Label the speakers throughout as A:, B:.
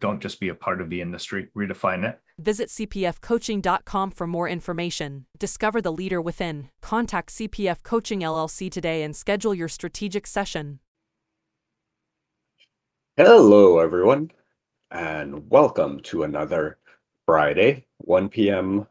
A: Don't just be a part of the industry, redefine it.
B: Visit cpfcoaching.com for more information. Discover the leader within. Contact CPF Coaching LLC today and schedule your strategic session.
C: Hello, everyone, and welcome to another Friday, 1 p.m.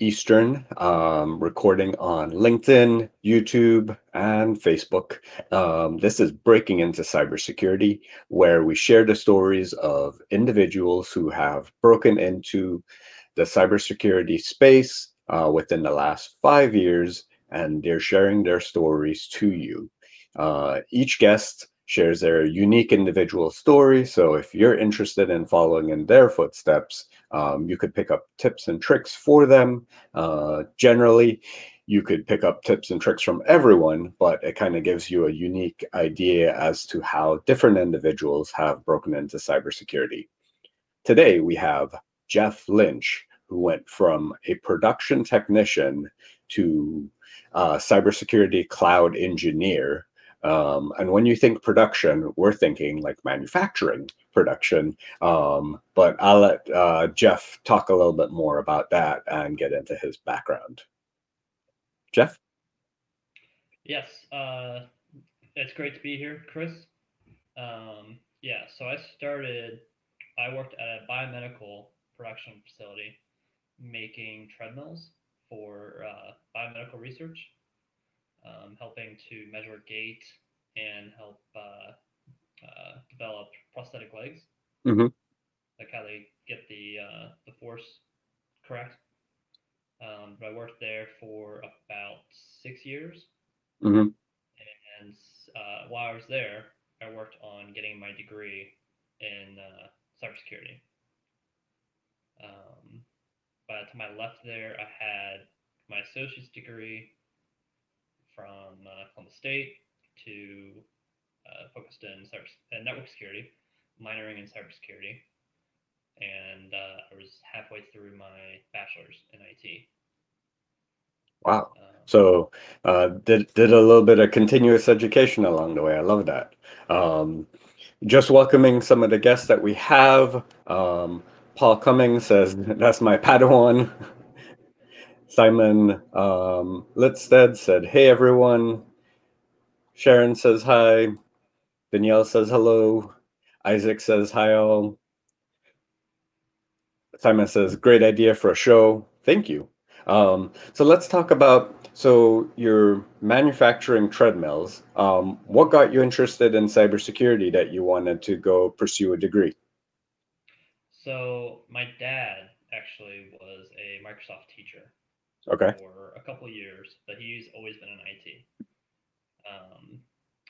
C: Eastern, um, recording on LinkedIn, YouTube, and Facebook. Um, this is Breaking into Cybersecurity, where we share the stories of individuals who have broken into the cybersecurity space uh, within the last five years, and they're sharing their stories to you. Uh, each guest shares their unique individual story. So if you're interested in following in their footsteps, um, you could pick up tips and tricks for them. Uh, generally, you could pick up tips and tricks from everyone, but it kind of gives you a unique idea as to how different individuals have broken into cybersecurity. Today, we have Jeff Lynch, who went from a production technician to uh, cybersecurity cloud engineer um, and when you think production, we're thinking like manufacturing production. Um, but I'll let uh, Jeff talk a little bit more about that and get into his background. Jeff?
D: Yes, uh, it's great to be here, Chris. Um, yeah, so I started, I worked at a biomedical production facility making treadmills for uh, biomedical research um, helping to measure gait and help uh, uh, develop prosthetic legs.
C: Mm-hmm.
D: Like how they get the uh, the force correct. Um, but I worked there for about six years.
C: Mm-hmm.
D: And uh, while I was there, I worked on getting my degree in uh, cybersecurity. Um, by the time I left there, I had my associate's degree from uh, Columbus State to focused in cyber, uh, network security, minoring in cybersecurity, and uh, I was halfway through my bachelor's in IT.
C: Wow. Um, so uh, did did a little bit of continuous education along the way. I love that. Um, just welcoming some of the guests that we have. Um, Paul Cummings says that's my Padawan. Simon um, Litstead said, Hey everyone. Sharon says hi. Danielle says hello. Isaac says hi all. Simon says, Great idea for a show. Thank you. Um, so let's talk about so you're manufacturing treadmills. Um, what got you interested in cybersecurity that you wanted to go pursue a degree?
D: So my dad actually was a Microsoft teacher
C: okay.
D: for a couple years, but he's always been in IT. Um,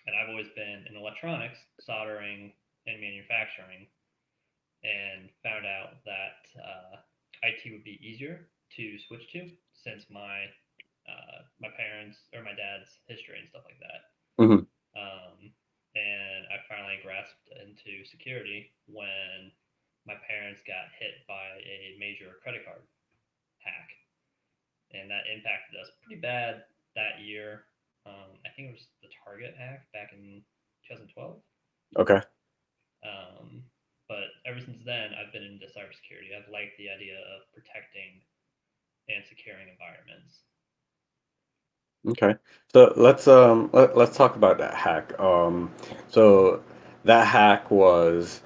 D: and I've always been in electronics, soldering, and manufacturing, and found out that uh, IT would be easier to switch to since my uh, my parents or my dad's history and stuff like that.
C: Mm-hmm.
D: Um, and I finally grasped into security when my parents got hit by a major credit card hack and that impacted us pretty bad that year. Um, I think it was the Target hack back in 2012.
C: Okay.
D: Um, but ever since then, I've been into cybersecurity. I've liked the idea of protecting and securing environments.
C: Okay, so let's um let, let's talk about that hack. Um, so that hack was,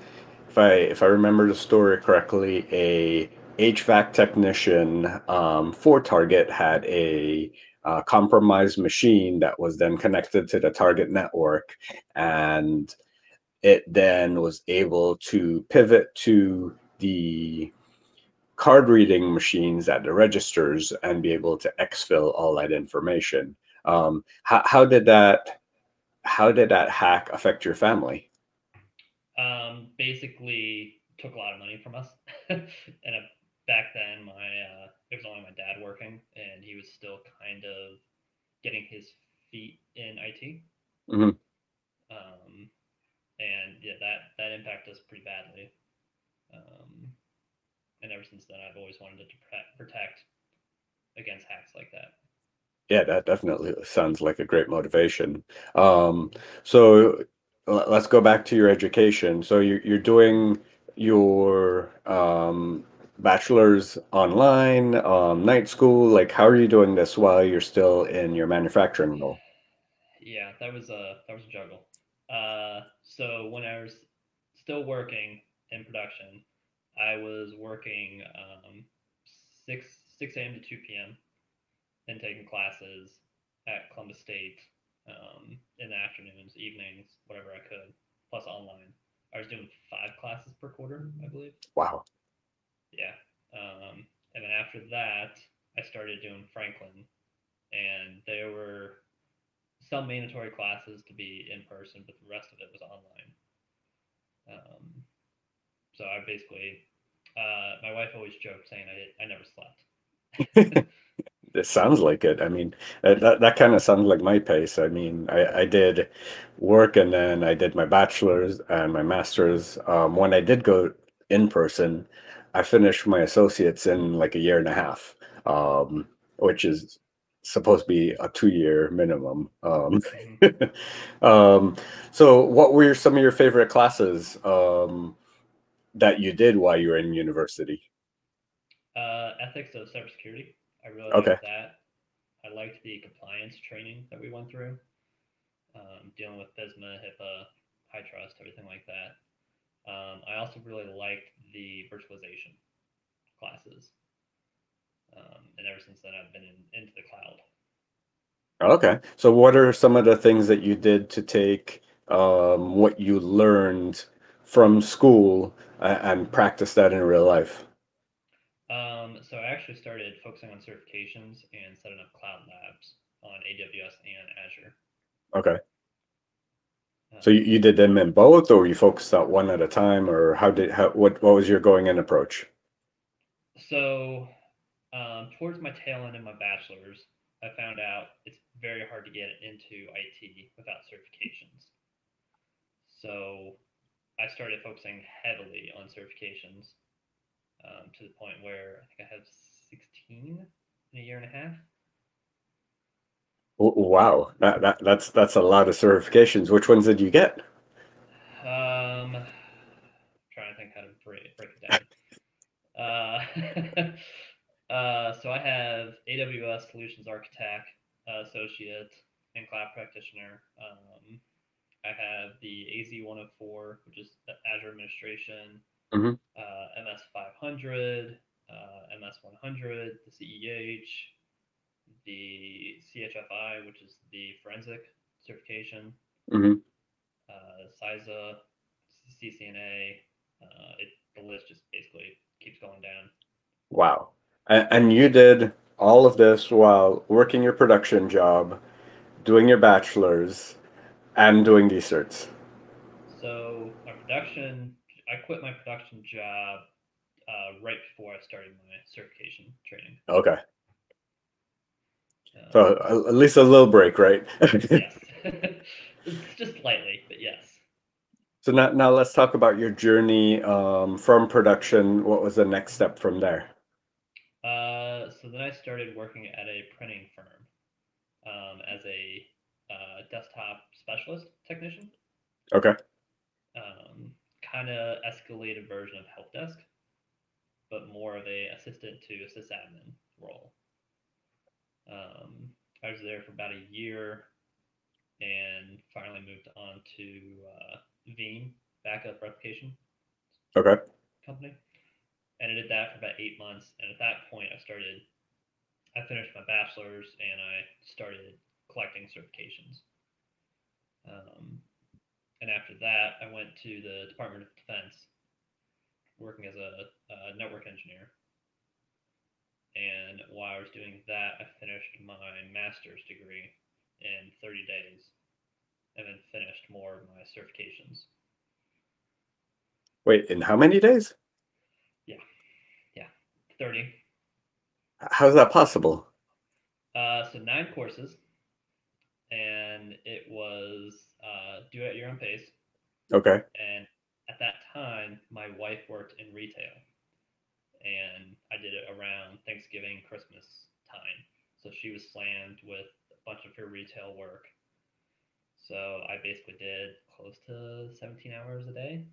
C: if I if I remember the story correctly, a HVAC technician um, for Target had a uh, compromised machine that was then connected to the Target network, and it then was able to pivot to the card reading machines at the registers and be able to exfil all that information. Um, how, how did that how did that hack affect your family?
D: Um, basically, took a lot of money from us. and uh, back then, my uh, it was only my dad working, and he was still kind of getting his feet in IT.
C: Mhm.
D: Um, and yeah, that that impacted us pretty badly. Um, and ever since then, I've always wanted to protect, protect against hacks like that.
C: Yeah, that definitely sounds like a great motivation. Um, so let's go back to your education. So you're you're doing your um, bachelor's online, um, night school. Like, how are you doing this while you're still in your manufacturing role?
D: Yeah, that was a that was a juggle. Uh, so when I was still working in production, I was working um, six six a.m. to two p.m. and taking classes at Columbus State um, in the afternoons, evenings, whatever I could, plus online. I was doing five classes per quarter, I believe.
C: Wow.
D: Yeah. Um, and then after that, I started doing Franklin, and there were some mandatory classes to be in person, but the rest of it was online. Um, so I basically, uh, my wife always joked saying I I never slept.
C: It sounds like it. I mean, that that, that kind of sounds like my pace. I mean, I, I did work and then I did my bachelor's and my master's. Um, when I did go in person, I finished my associates in like a year and a half, um, which is supposed to be a two-year minimum. Um, um, so, what were some of your favorite classes um, that you did while you were in university?
D: Uh, ethics of cybersecurity. I really
C: Okay.
D: liked that. I liked the compliance training that we went through, um, dealing with FISMA, HIPAA, HITRUST, everything like that. Um, I also really liked the virtualization classes. Um, and ever since then, I've been in, into the cloud.
C: Okay. So what are some of the things that you did to take um, what you learned from school a- and practice that in real life?
D: Um, so I actually started focusing on certifications and setting up cloud labs on AWS and Azure.
C: Okay. So you, you did them in both, or you focused on one at a time, or how did how what what was your going in approach?
D: So, um, towards my tail end of my bachelor's, I found out it's very hard to get into IT without certifications. So, I started focusing heavily on certifications um, to the point where I think I have 16 in a year and a half.
C: Wow, that, that that's that's a lot of certifications. Which ones did you get?
D: Um, trying to think how to break, break it down. Uh, uh, so I have AWS Solutions Architect, uh, Associate, and Cloud Practitioner. Um, I have the AZ104, which is the Azure Administration,
C: mm-hmm.
D: uh, MS 500, uh, MS 100, the CEH, the CHFI, which is the forensic certification,
C: hmm
D: uh, CISA, CCNA. Uh, it, the list just basically keeps going down.
C: Wow. And, and you did all of this while working your production job, doing your bachelor's, and doing these certs.
D: So my production, I quit my production job uh, right before I started my certification training.
C: Okay.
D: Uh,
C: So at least a little break, right?
D: yes, It's just slightly, but yes.
C: So now, now let's talk about your journey um, from production. What was the next step from there?
D: Uh, so then I started working at a printing firm um, as a uh, desktop specialist technician.
C: Okay.
D: um, kind of escalated version of help desk, but more of a assistant to sysadmin role. Um, I was there for about a year, and finally moved on to uh, Veeam backup replication
C: Okay.
D: company, and I did that for about eight months. And at that point, I started. I finished my bachelor's, and I started collecting certifications. Um, and after that, I went to the Department of Defense, working as a, a network engineer. And while I was doing that, I finished my master's degree in 30 days. and then finished more of my certifications.
C: Wait, in how many days?
D: Yeah, yeah, thirty.
C: How's that possible?
D: Uh, so nine courses, and it was uh, do at your own pace.
C: Okay.
D: And at that time, my wife worked in retail, and I did it around Thanksgiving, Christmas time. So she was slammed with a bunch of her retail work. So I basically did close to 17 hours a day.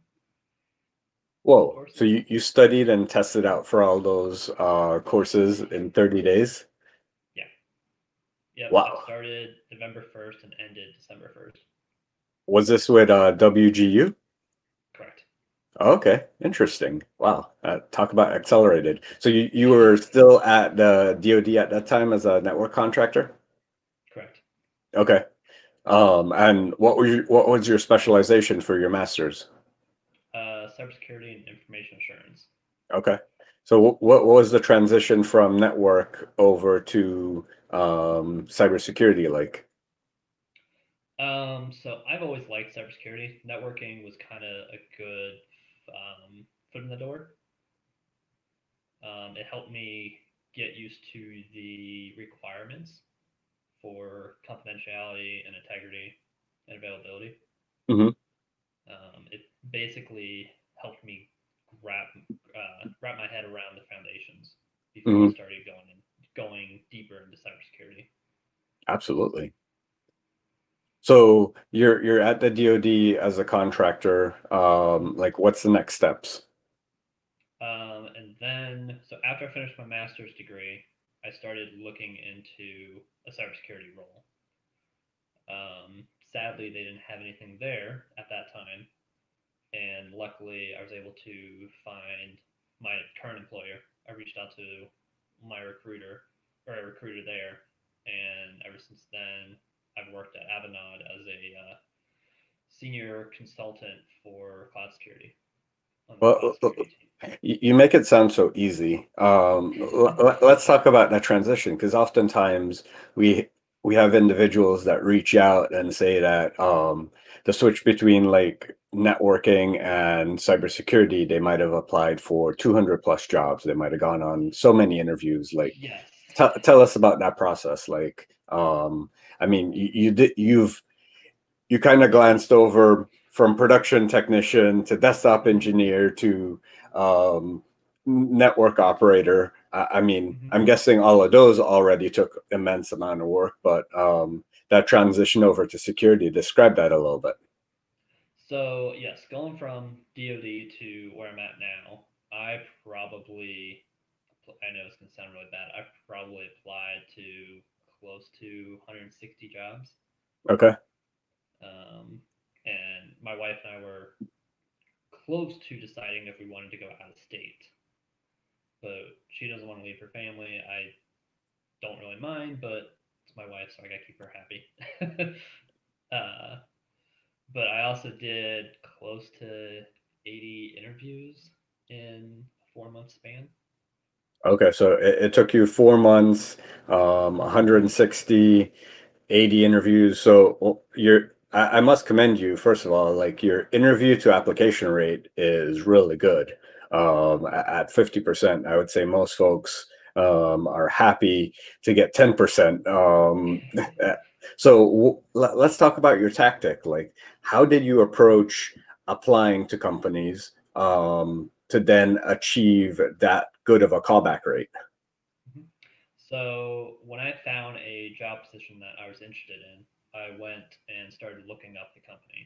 C: Whoa. So you, you studied and tested out for all those uh, courses in 30 days?
D: Yeah. Yeah.
C: Wow.
D: I started November 1st and ended December 1st.
C: Was this with uh, WGU?
D: Correct.
C: Okay, interesting. Wow. Uh, talk about accelerated. So you, you were still at the DoD at that time as a network contractor?
D: Correct.
C: Okay. Um, and what were your, what was your specialization for your master's?
D: Uh, cybersecurity and information assurance.
C: Okay. So wh- what was the transition from network over to um, cybersecurity like?
D: Um, so I've always liked cybersecurity. Networking was kind of a good um, foot in the door. Um, it helped me get used to the requirements for confidentiality and integrity and availability.
C: Mhm.
D: Um, it basically helped me wrap uh, wrap my head around the foundations before I
C: Mhm.
D: started going and going deeper into cybersecurity.
C: Absolutely. So you're you're at the DoD as a contractor. Um, like, what's the next steps?
D: Um, and then, so after I finished my master's degree, I started looking into a cybersecurity role. Um, sadly, they didn't have anything there at that time. And luckily, I was able to find my current employer. I reached out to my recruiter, or a recruiter there. And ever since then, I've worked at Avanade as a uh, senior consultant for cloud security.
C: Well, uh, uh,
D: security.
C: You, make it sound so easy. Um, l- let's talk about that transition because oftentimes we we have individuals that reach out and say that um, the switch between like networking and cybersecurity, they might have applied for 200 plus jobs. They might have gone on so many interviews. Like,
D: Yes.
C: tell tell us about that process. Like, um, I mean, you, you did you've you kind of glanced over from production technician to desktop engineer to um, network operator. I, I mean,
D: Mhm.
C: I'm guessing all of those already took immense amount of work, but um, that transition over to security, describe that a little bit.
D: So yes, going from DoD to where I'm at now, I probably, I know it's gonna sound really bad. I probably applied to close to 160 jobs.
C: Okay.
D: Um, and my wife and I were close to deciding if we wanted to go out of state, but she doesn't want to leave her family. I don't really mind, but it's my wife, so I gotta keep her happy. uh, but I also did close to 80 interviews in a four month span.
C: Okay, so it, it took you four months, um, 160, 80 interviews. So you're, I, I must commend you, first of all, like your interview to application rate is really good. Um, at 50%, I would say most folks um, are happy to get 10%. Um, so w- let, let's talk about your tactic. Like, how did you approach applying to companies um, to then achieve that good of a callback rate?
D: So when I found a job position that I was interested in, I went and started looking up the company,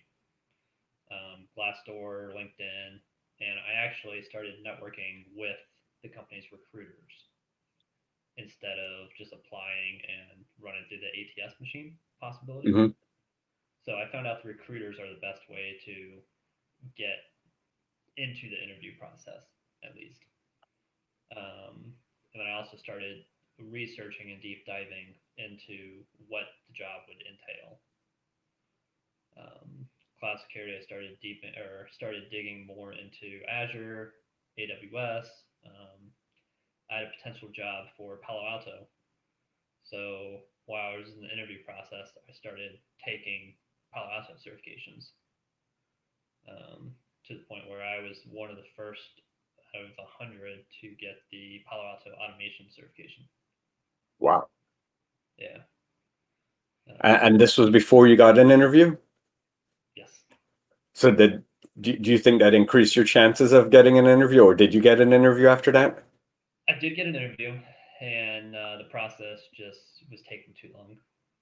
D: um, Glassdoor, LinkedIn, and I actually started networking with the company's recruiters instead of just applying and running through the ATS machine possibility.
C: Mhm.
D: So I found out the recruiters are the best way to get into the interview process, at least. Um, and then I also started researching and deep diving into what the job would entail. Um, cloud security, I started deep or started digging more into Azure, AWS. Um, I had a potential job for Palo Alto. So while I was in the interview process, I started taking Palo Alto certifications. Um, to the point where I was one of the first out of a hundred to get the Palo Alto automation certification.
C: Wow.
D: Yeah. Uh,
C: A- And this was before you got an interview?
D: yes.
C: So did do, do you think that increased your chances of getting an interview or did you get an interview after that?
D: I did get an interview, and uh, the process just was taking too long.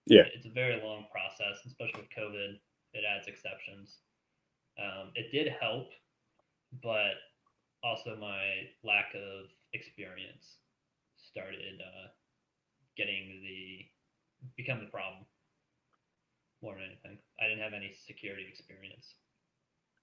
C: Yeah.
D: It's a very long process, especially with COVID. It adds exceptions. Um, it did help, but also my lack of experience started uh, getting the become the problem more than anything. I didn't have any security experience.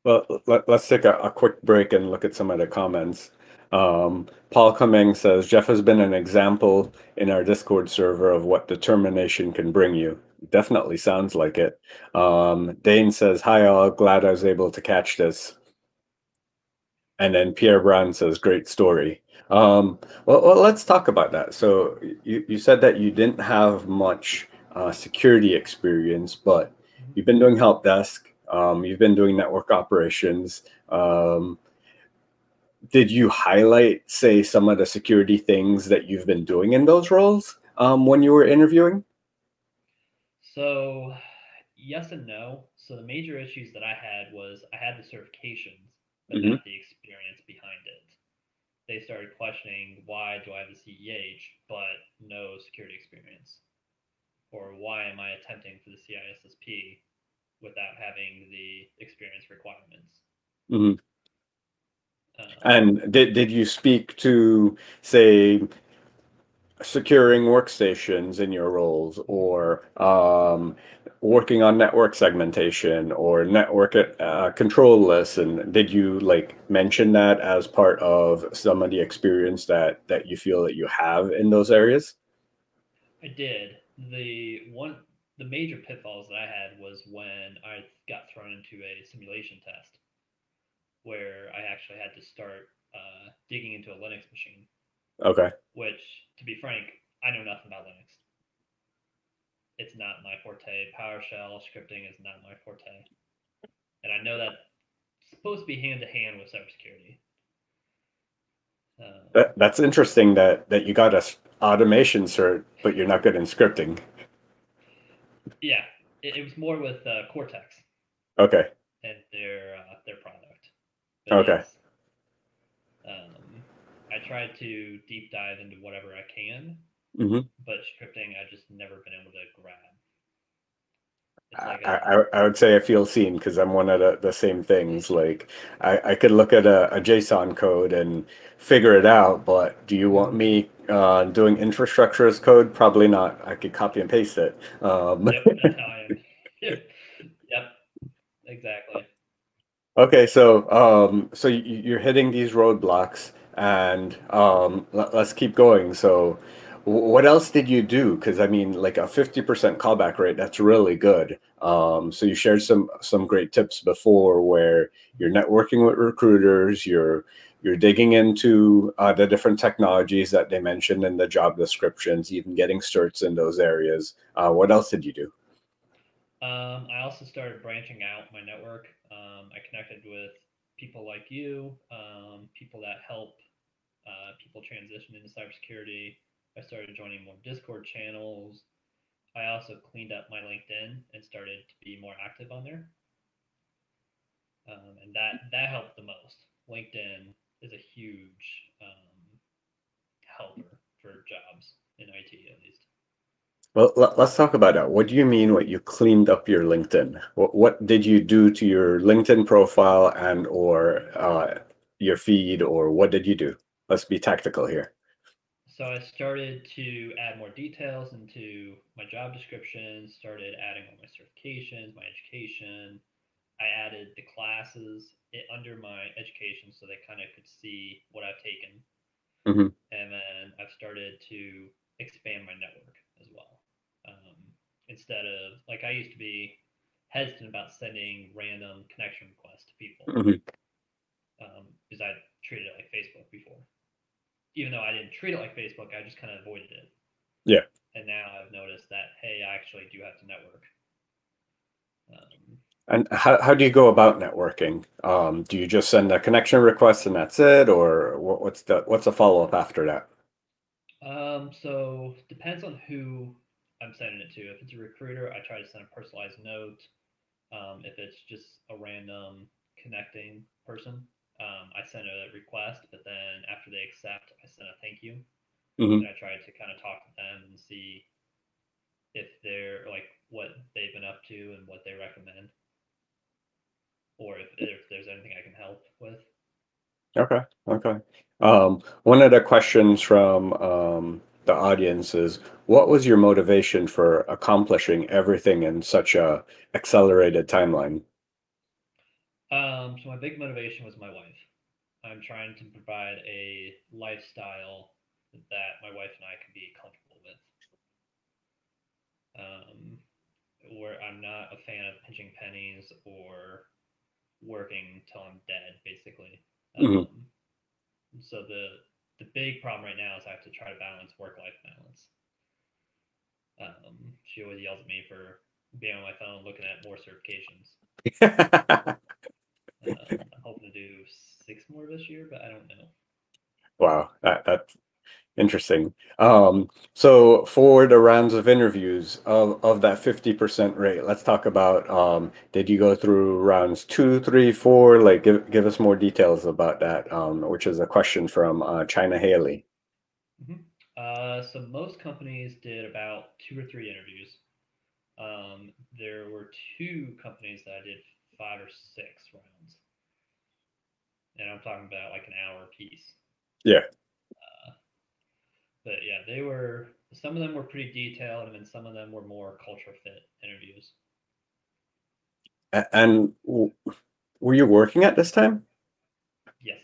C: Well, let, let's take a, a quick break and look at some of the comments. Um, Paul Cumming says Jeff has been an example in our Discord server of what determination can bring you. Definitely sounds like it. Um, Dane says, Hi, all. Glad I was able to catch this. And then Pierre Brown says, Great story. Um, well, well, let's talk about that. So, you, you said that you didn't have much uh, security experience, but you've been doing help desk, um, you've been doing network operations. Um, did you highlight, say, some of the security things that you've been doing in those roles um, when you were interviewing?
D: So, yes and no. So the major issues that I had was I had the certifications, but
C: Mhm.
D: not the experience behind it. They started questioning why do I have the CEH but no security experience, or why am I attempting for the CISSP without having the experience requirements?
C: Mhm.
D: Uh,
C: And did did you speak to, say, securing workstations in your roles, or um, working on network segmentation, or network uh, control lists? And did you like mention that as part of some of the experience that that you feel that you have in those areas?
D: I did. The one, the major pitfalls that I had was when I got thrown into a simulation test, where I actually had to start uh, digging into a Linux machine.
C: Okay.
D: Which, to be frank, I know nothing about Linux. It's not my forte. PowerShell scripting is not my forte, and I know that's supposed to be hand to hand with cybersecurity. Uh,
C: That, that's interesting that that you got a automation cert, but you're not good in scripting.
D: yeah, it, it was more with uh, Cortex.
C: Okay.
D: and their uh, their product.
C: Okay.
D: yes, um, I tried to deep dive into whatever I can,
C: hmm
D: but scripting I've just never been able to grab. Like
C: I, I- I would say I feel seen because I'm one of the, the same things. Like I, I could look at a, a JSON code and figure it out, but do you want me uh, doing infrastructure as code? Probably not. I could copy and paste it. Um,
D: yep, that's how I am. yep, exactly.
C: Okay, so um, so you're hitting these roadblocks, and um, let, us keep going. So, what else did you do? Because I mean, like a fifty percent callback rate, that's really good. Um, so you shared some some great tips before, where you're networking with recruiters, you're you're digging into uh, the different technologies that they mentioned in the job descriptions, even getting certs in those areas. Uh, what else did you do?
D: Um, I also started branching out my network. Um, I connected with people like you, um, people that help uh, people transition into cybersecurity. I started joining more Discord channels. I also cleaned up my LinkedIn and started to be more active on there. Um, and that that helped the most. LinkedIn is a huge um, helper for jobs in IT at least.
C: Well, let, us talk about that. What do you mean what you cleaned up your LinkedIn? What, what did you do to your LinkedIn profile and or uh, your feed or what did you do? Let's be tactical here.
D: So I started to add more details into my job description, started adding all my certifications, my education. I added the classes under my education so they kind of could see what I've taken.
C: Mhm.
D: And then I've started to expand my network as well. Um, instead of, like, I used to be hesitant about sending random connection requests to people
C: Mhm.
D: um, because I treated it like Facebook before. Even though I didn't treat it like Facebook, I just kind of avoided it.
C: Yeah.
D: And now I've noticed that hey, I actually do have to network. Um,
C: And how, how do you go about networking? Um, do you just send a connection request and that's it, or what, what's the what's the follow up after that?
D: um, so depends on who I'm sending it to. If it's a recruiter, I try to send a personalized note. Um, if it's just a random connecting person, um, I send a request, but then after they accept, I send a thank you.
C: Mhm.
D: And I try to kind of talk to them and see if they're like what they've been up to and what they recommend, or if, if there's anything I can help with.
C: Okay, okay. Um, one of the questions from um, the audience is, what was your motivation for accomplishing everything in such a accelerated timeline?
D: Um, so my big motivation was my wife. I'm trying to provide a lifestyle that my wife and I can be comfortable with. Um, where I'm not a fan of pinching pennies or working till I'm dead, basically.
C: Mhm.
D: Um, so the the big problem right now is I have to try to balance work life balance. Um, she always yells at me for being on my phone looking at more certifications. Um, I'm hoping to do six more this year, but I don't know.
C: Wow, that that's interesting. Um, so for the rounds of interviews of of that 50% rate, let's talk about um, did you go through rounds two, three, four? Like give give us more details about that, um, which is a question from uh, China Haley.
D: Uh, so most companies did about two or three interviews. Um, there were two companies that I did five or six rounds, and I'm talking about like an hour piece.
C: Yeah.
D: Uh, but yeah, they were some of them were pretty detailed, and then some of them were more culture fit interviews.
C: And were you working at this time?
D: Yes.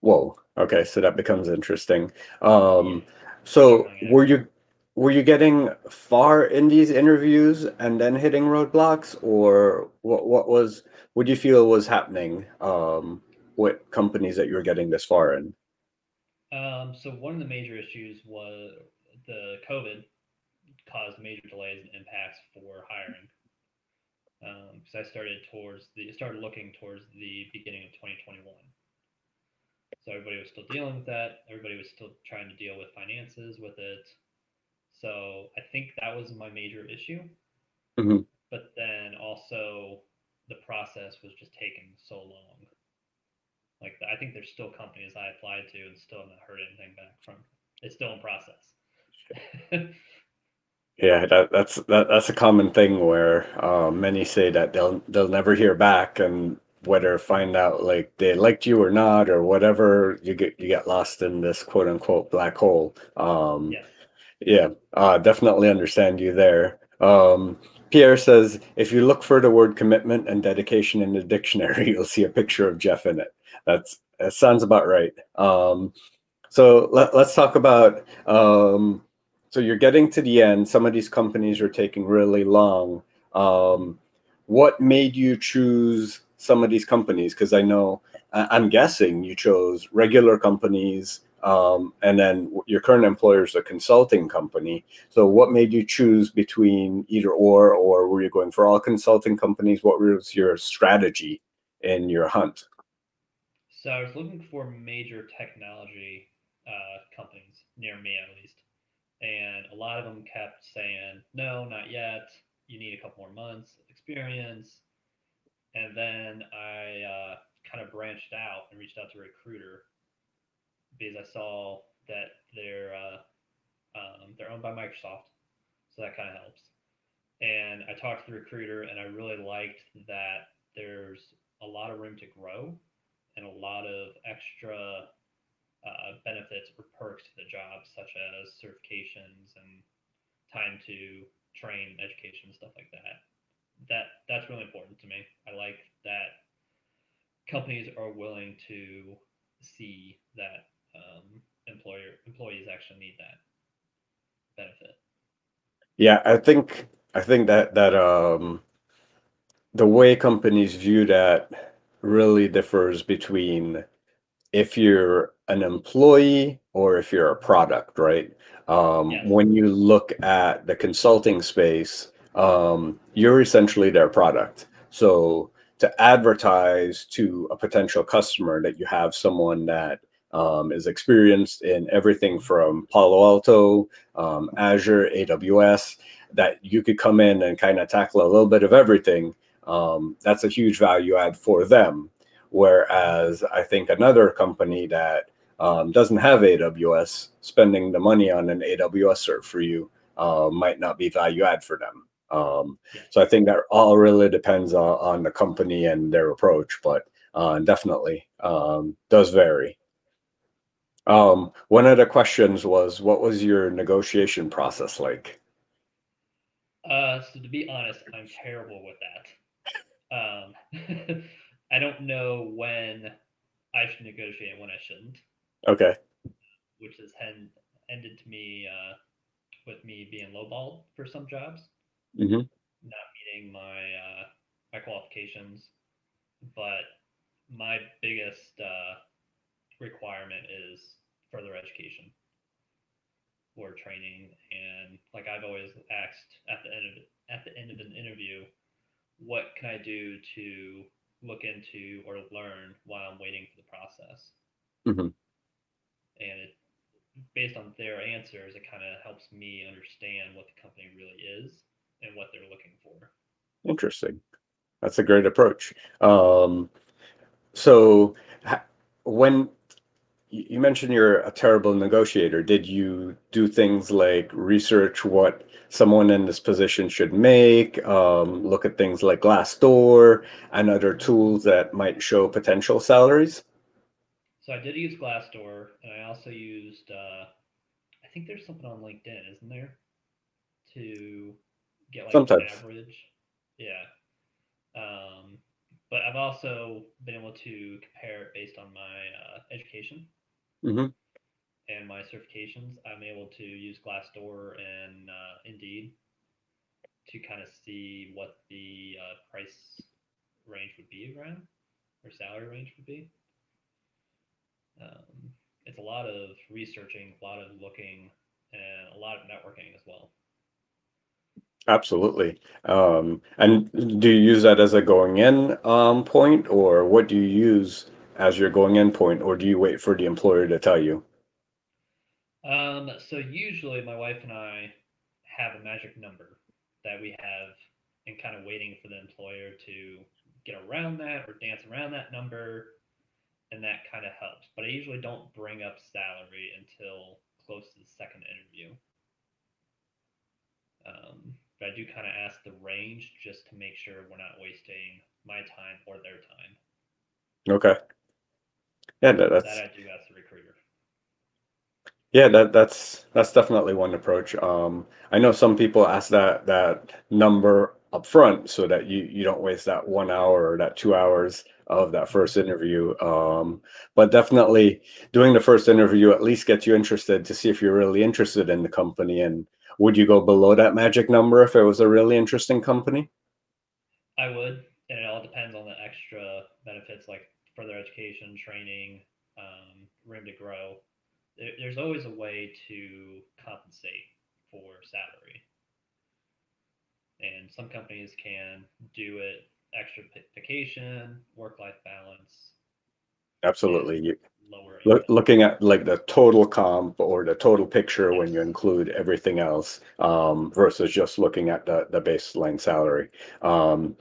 C: Whoa. Okay, so that becomes interesting. Um, so were you were you getting far in these interviews and then hitting roadblocks, or what what was what do you feel was happening um, with companies that you were getting this far in?
D: Um, so one of the major issues was the COVID caused major delays and impacts for hiring. Because I started towards the started looking towards the beginning of 2021. So everybody was still dealing with that. Everybody was still trying to deal with finances with it. So I think that was my major issue.
C: Mhm.
D: But then also the process was just taking so long. Like I think there's still companies I applied to and still have not heard anything back from. It's still in process.
C: Yeah, that that's that, that's a common thing where uh, many say that they'll they'll never hear back, and whether find out like they liked you or not or whatever, you get you get lost in this quote unquote black hole. Um,
D: yes.
C: Yeah, uh, definitely understand you there. Um, Pierre says if you look for the word commitment and dedication in the dictionary, you'll see a picture of Jeff in it. That's that sounds about right. Um, so let, let's talk about. Um, so you're getting to the end. Some of these companies are taking really long. Um, what made you choose some of these companies? Because I know I'm guessing you chose regular companies um, and then your current employer is a consulting company. So, what made you choose between either or, or were you going for all consulting companies? What was your strategy in your hunt?
D: So I was looking for major technology uh, companies near me, at least, and a lot of them kept saying, "No, not yet. You need a couple more months experience." And then I uh, kind of branched out and reached out to a recruiter because I saw that they're uh, um, they're owned by Microsoft, so that kind of helps. And I talked to the recruiter, and I really liked that there's a lot of room to grow and a lot of extra uh, benefits or perks to the job, such as certifications and time to train, education, stuff like that. That that's really important to me. I like that companies are willing to see that um, employer employees actually need that benefit.
C: Yeah, I think I think that that um, the way companies view that really differs between if you're an employee or if you're a product, right? Um, when you look at the consulting space, um, you're essentially their product. So to advertise to a potential customer that you have someone that um, is experienced in everything from Palo Alto, um, Azure, AWS, that you could come in and kind of tackle a little bit of everything. Um, that's a huge value add for them. Whereas I think another company that um, doesn't have AWS, spending the money on an AWS cert for you uh, might not be value add for them. Um, so I think that all really depends on, on the company and their approach, but uh, definitely um, does vary. Um, one of the questions was, what was your negotiation process like?
D: Uh, so to be honest, I'm terrible with that. Um, I don't know when I should negotiate and when I shouldn't.
C: Okay.
D: Which has hen- ended to me uh, with me being lowballed for some jobs
C: hmm
D: not meeting my uh, my qualifications, but my biggest uh, requirement is further education or training. And like I've always asked at the end of at the end of an interview, what can I do to look into or learn while I'm waiting for the process?
C: hmm
D: And it based on their answers, it kind of helps me understand what the company really is and what they're looking for.
C: Interesting. That's a great approach. Um, so ha- when you mentioned you're a terrible negotiator, did you do things like research what someone in this position should make, um, look at things like Glassdoor and other tools that might show potential salaries?
D: So I did use Glassdoor, and I also used. Uh, I think there's something on LinkedIn, isn't there, to get like
C: Sometimes.
D: an average. Yeah. Um, but I've also been able to compare it based on my uh, education
C: hmm
D: and my certifications. I'm able to use Glassdoor and uh, Indeed to kind of see what the uh, price range would be around or salary range would be. Um, it's a lot of researching, a lot of looking, and a lot of networking as well.
C: Absolutely. Um, and do you use that as a going in um, point, or what do you use as your going in point, or do you wait for the employer to tell you?
D: Um, so usually my wife and I have a magic number that we have and kind of waiting for the employer to get around that or dance around that number and that kind of helps. But I usually don't bring up salary until close to the second interview. Um, but I do kind of ask the range just to make sure we're not wasting my time or their time.
C: Okay. Yeah, that,
D: That
C: that's
D: I do as the recruiter.
C: yeah, that that's that's definitely one approach. Um, I know some people ask that that number up front so that you you don't waste that one hour or that two hours of that first interview. Um, but definitely doing the first interview at least gets you interested to see if you're really interested in the company and would you go below that magic number if it was a really interesting company?
D: I would, and it all depends on the extra benefits like further education, training, um, room to grow. There, there's always a way to compensate for salary, and some companies can do it extra vacation, work-life balance,
C: Absolutely. You,
D: lower
C: look, looking at like the total comp or the total picture when you include everything else um, versus just looking at the, the baseline salary. Um,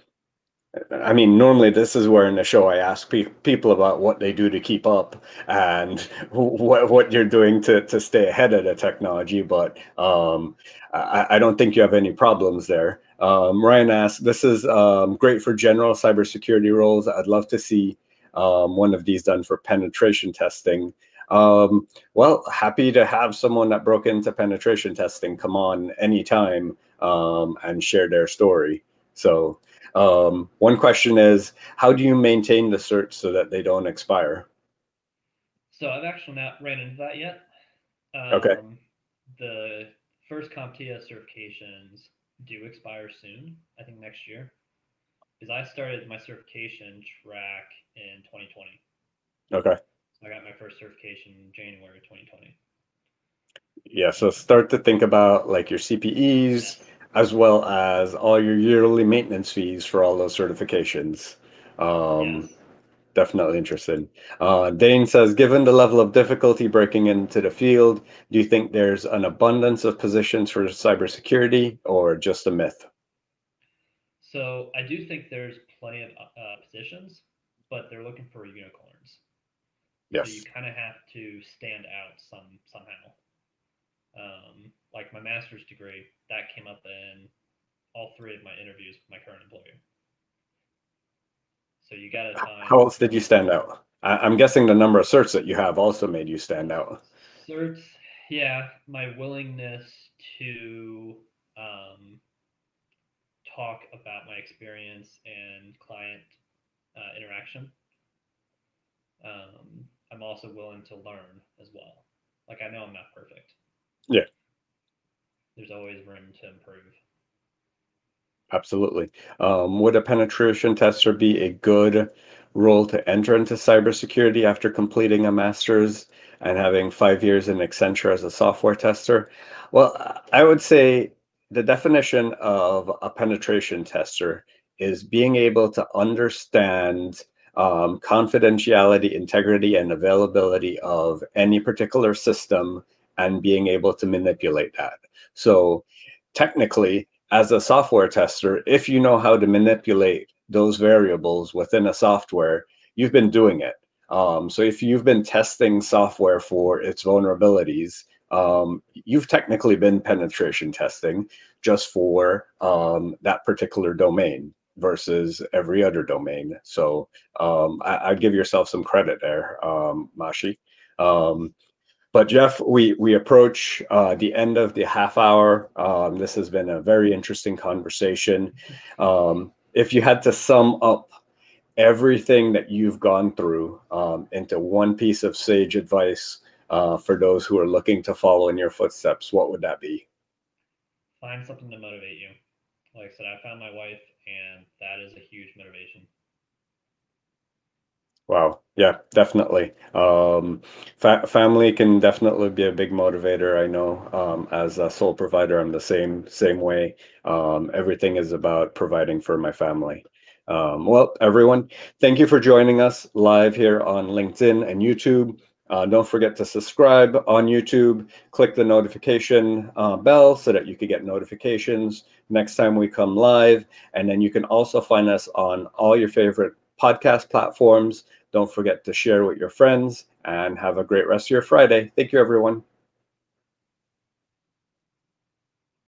C: I mean, normally this is where in the show I ask pe- people about what they do to keep up and what what you're doing to to stay ahead of the technology. But um, I, I don't think you have any problems there. Um, Ryan asked, "This is um, great for general cybersecurity roles. I'd love to see um, one of these done for penetration testing." Um, well, happy to have someone that broke into penetration testing come on anytime um, and share their story. So. Um, one question is, how do you maintain the certs so that they don't expire?
D: So I've actually not ran into that yet. Um,
C: Okay.
D: The first CompTIA certifications do expire soon. I think next year, because I started my certification track in 2020.
C: Okay.
D: So I got my first certification in January 2020.
C: Yeah. So start to think about like your CPEs, as well as all your yearly maintenance fees for all those certifications. Um,
D: Yes.
C: Definitely interested. Uh, Dane says, given the level of difficulty breaking into the field, do you think there's an abundance of positions for cybersecurity or just a myth?
D: So I do think there's plenty of uh, positions, but they're looking for unicorns.
C: Yes.
D: So you kind of have to stand out some somehow. Um, like my master's degree, that came up in all three of my interviews with my current employer. So you got to
C: How else did you stand out? I- I'm guessing the number of certs that you have also made you stand out.
D: certs. Yeah, my willingness to um, talk about my experience and client uh, interaction. Um, I'm also willing to learn as well. Like I know I'm not perfect.
C: Yeah.
D: There's always room to improve.
C: Absolutely. Um, would a penetration tester be a good role to enter into cybersecurity after completing a master's and having five years in Accenture as a software tester? Well, I would say the definition of a penetration tester is being able to understand um, confidentiality, integrity, and availability of any particular system and being able to manipulate that. So, technically, as a software tester, if you know how to manipulate those variables within a software, you've been doing it. Um, so if you've been testing software for its vulnerabilities, um, you've technically been penetration testing just for um, that particular domain versus every other domain. So um, I, would give yourself some credit there, um, Mashi. Um, but Jeff, we we approach uh, the end of the half hour. Um, this has been a very interesting conversation. Um, if you had to sum up everything that you've gone through um, into one piece of sage advice uh, for those who are looking to follow in your footsteps, what would that be?
D: Find something to motivate you. Like I said, I found my wife, and that is a huge motivation.
C: Wow. Yeah, definitely. Um, fa- family can definitely be a big motivator. I know um, as a sole provider, I'm the same same way. Um, everything is about providing for my family. Um, well, everyone, thank you for joining us live here on LinkedIn and YouTube. Uh, don't forget to subscribe on YouTube. Click the notification uh, bell so that you can get notifications next time we come live. And then you can also find us on all your favorite podcast platforms. Don't forget to share with your friends and have a great rest of your Friday. Thank you, everyone.